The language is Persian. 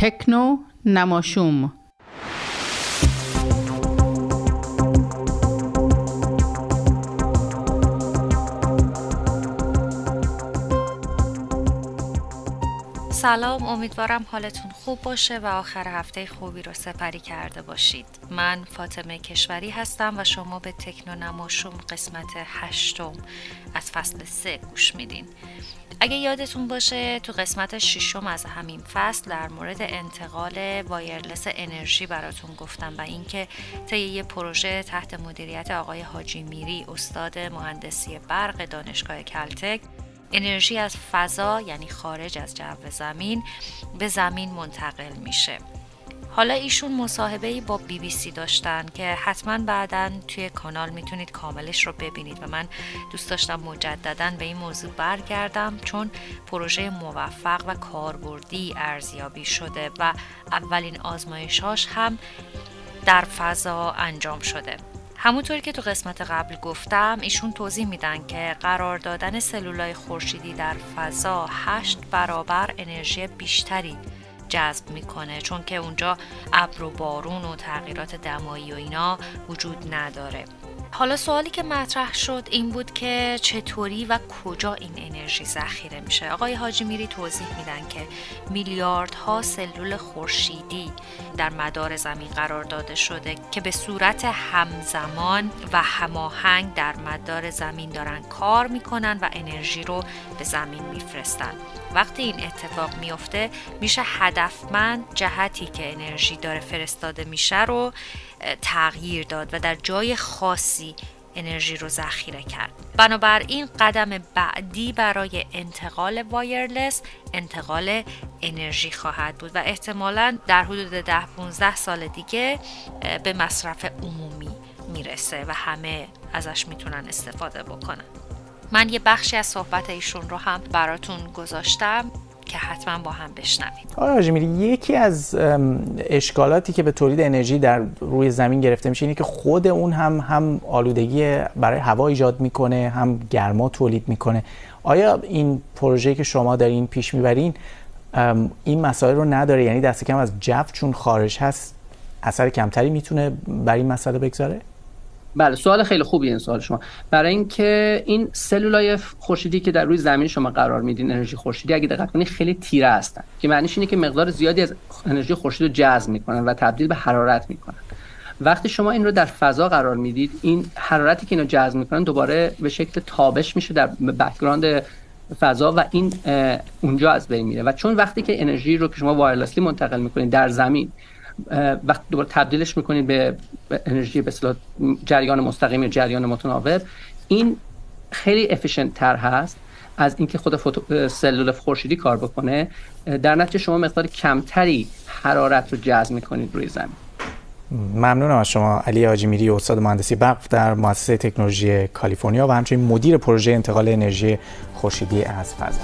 تکنو نماشوم. سلام امیدوارم حالتون خوب باشه و آخر هفته خوبی رو سپری کرده باشید. من فاطمه کشوری هستم و شما به تکنو نماشوم قسمت هشتم از فصل سه گوش میدین. اگه یادتون باشه تو قسمت ششم از همین فصل در مورد انتقال وایرلس انرژی براتون گفتم و اینکه طی یه پروژه تحت مدیریت آقای حاجی میری استاد مهندسی برق دانشگاه کلتک انرژی از فضا یعنی خارج از جو زمین به زمین منتقل میشه. حالا ایشون مصاحبه با بی بی سی داشتن که حتما بعدا توی کانال می‌تونید کاملش رو ببینید و من دوست داشتم مجددا به این موضوع برگردم چون پروژه موفق و کاربردی ارزیابی شده و اولین آزمایشاش هم در فضا انجام شده. همونطوری که تو قسمت قبل گفتم ایشون توضیح میدن که قرار دادن سلولای خورشیدی در فضا هشت برابر انرژی بیشتری جذب می‌کنه چون که اونجا ابر و بارون و تغییرات دمایی و اینا وجود نداره. حالا سوالی که مطرح شد این بود که چطوری و کجا این انرژی ذخیره میشه. آقای حاجی میری توضیح میدن که میلیاردها سلول خورشیدی در مدار زمین قرار داده شده که به صورت همزمان و هماهنگ در مدار زمین دارن کار می‌کنن و انرژی رو به زمین میفرستن. وقتی این اتفاق میفته میشه هدفمند جهتی که انرژی داره فرستاده میشه رو تغییر داد و در جای خاصی انرژی رو ذخیره کرد. بنابراین قدم بعدی برای انتقال وایرلس انتقال انرژی خواهد بود و احتمالا در حدود ده 15 سال دیگه به مصرف عمومی می‌رسه و همه ازش می‌تونن استفاده بکنن. من یه بخشی از صحبت ایشون رو هم براتون گذاشتم. که حتما با هم بشنوید آقای میری یکی از اشکالاتی که به تولید انرژی در روی زمین گرفته میشه اینه که خود اون هم هم آلودگی برای هوا ایجاد می‌کنه هم گرما تولید می‌کنه. آیا این پروژه که شما دارین پیش می‌برین این مسائل رو نداره؟ یعنی دست کم از جو چون خارج هست اثر کمتری می‌تونه بر این مسئله بگذاره؟ بله سوال خیلی خوبی این سوال شما. برای اینکه این سلولای خورشیدی که در روی زمین شما قرار میدین انرژی خورشیدی اگه دقت کنید خیلی تیره هستن. که معنیش اینه که مقدار زیادی از انرژی خورشید رو جذب می‌کنن و تبدیل به حرارت می‌کنن. وقتی شما این رو در فضا قرار می‌دید این حرارتی که اینا جذب می‌کنن دوباره به شکل تابش میشه در background فضا و این اونجا از بین میره. و چون وقتی که انرژی رو که شما wirelessly منتقل می‌کنید در زمین وقتی دوباره تبدیلش می‌کنید به انرژی به جریان مستقیم یا جریان متناوب این خیلی efficient تر هست از اینکه خود فوتو... سلول خورشیدی کار بکنه. در نتیجه شما مقدار کمتری حرارت رو جذب می‌کنید روی زمین. ممنونم از شما علی آجیمیری استاد مهندسی برق در مؤسسه تکنولوژی کالیفرنیا و همچنین مدیر پروژه انتقال انرژی خورشیدی از فضا.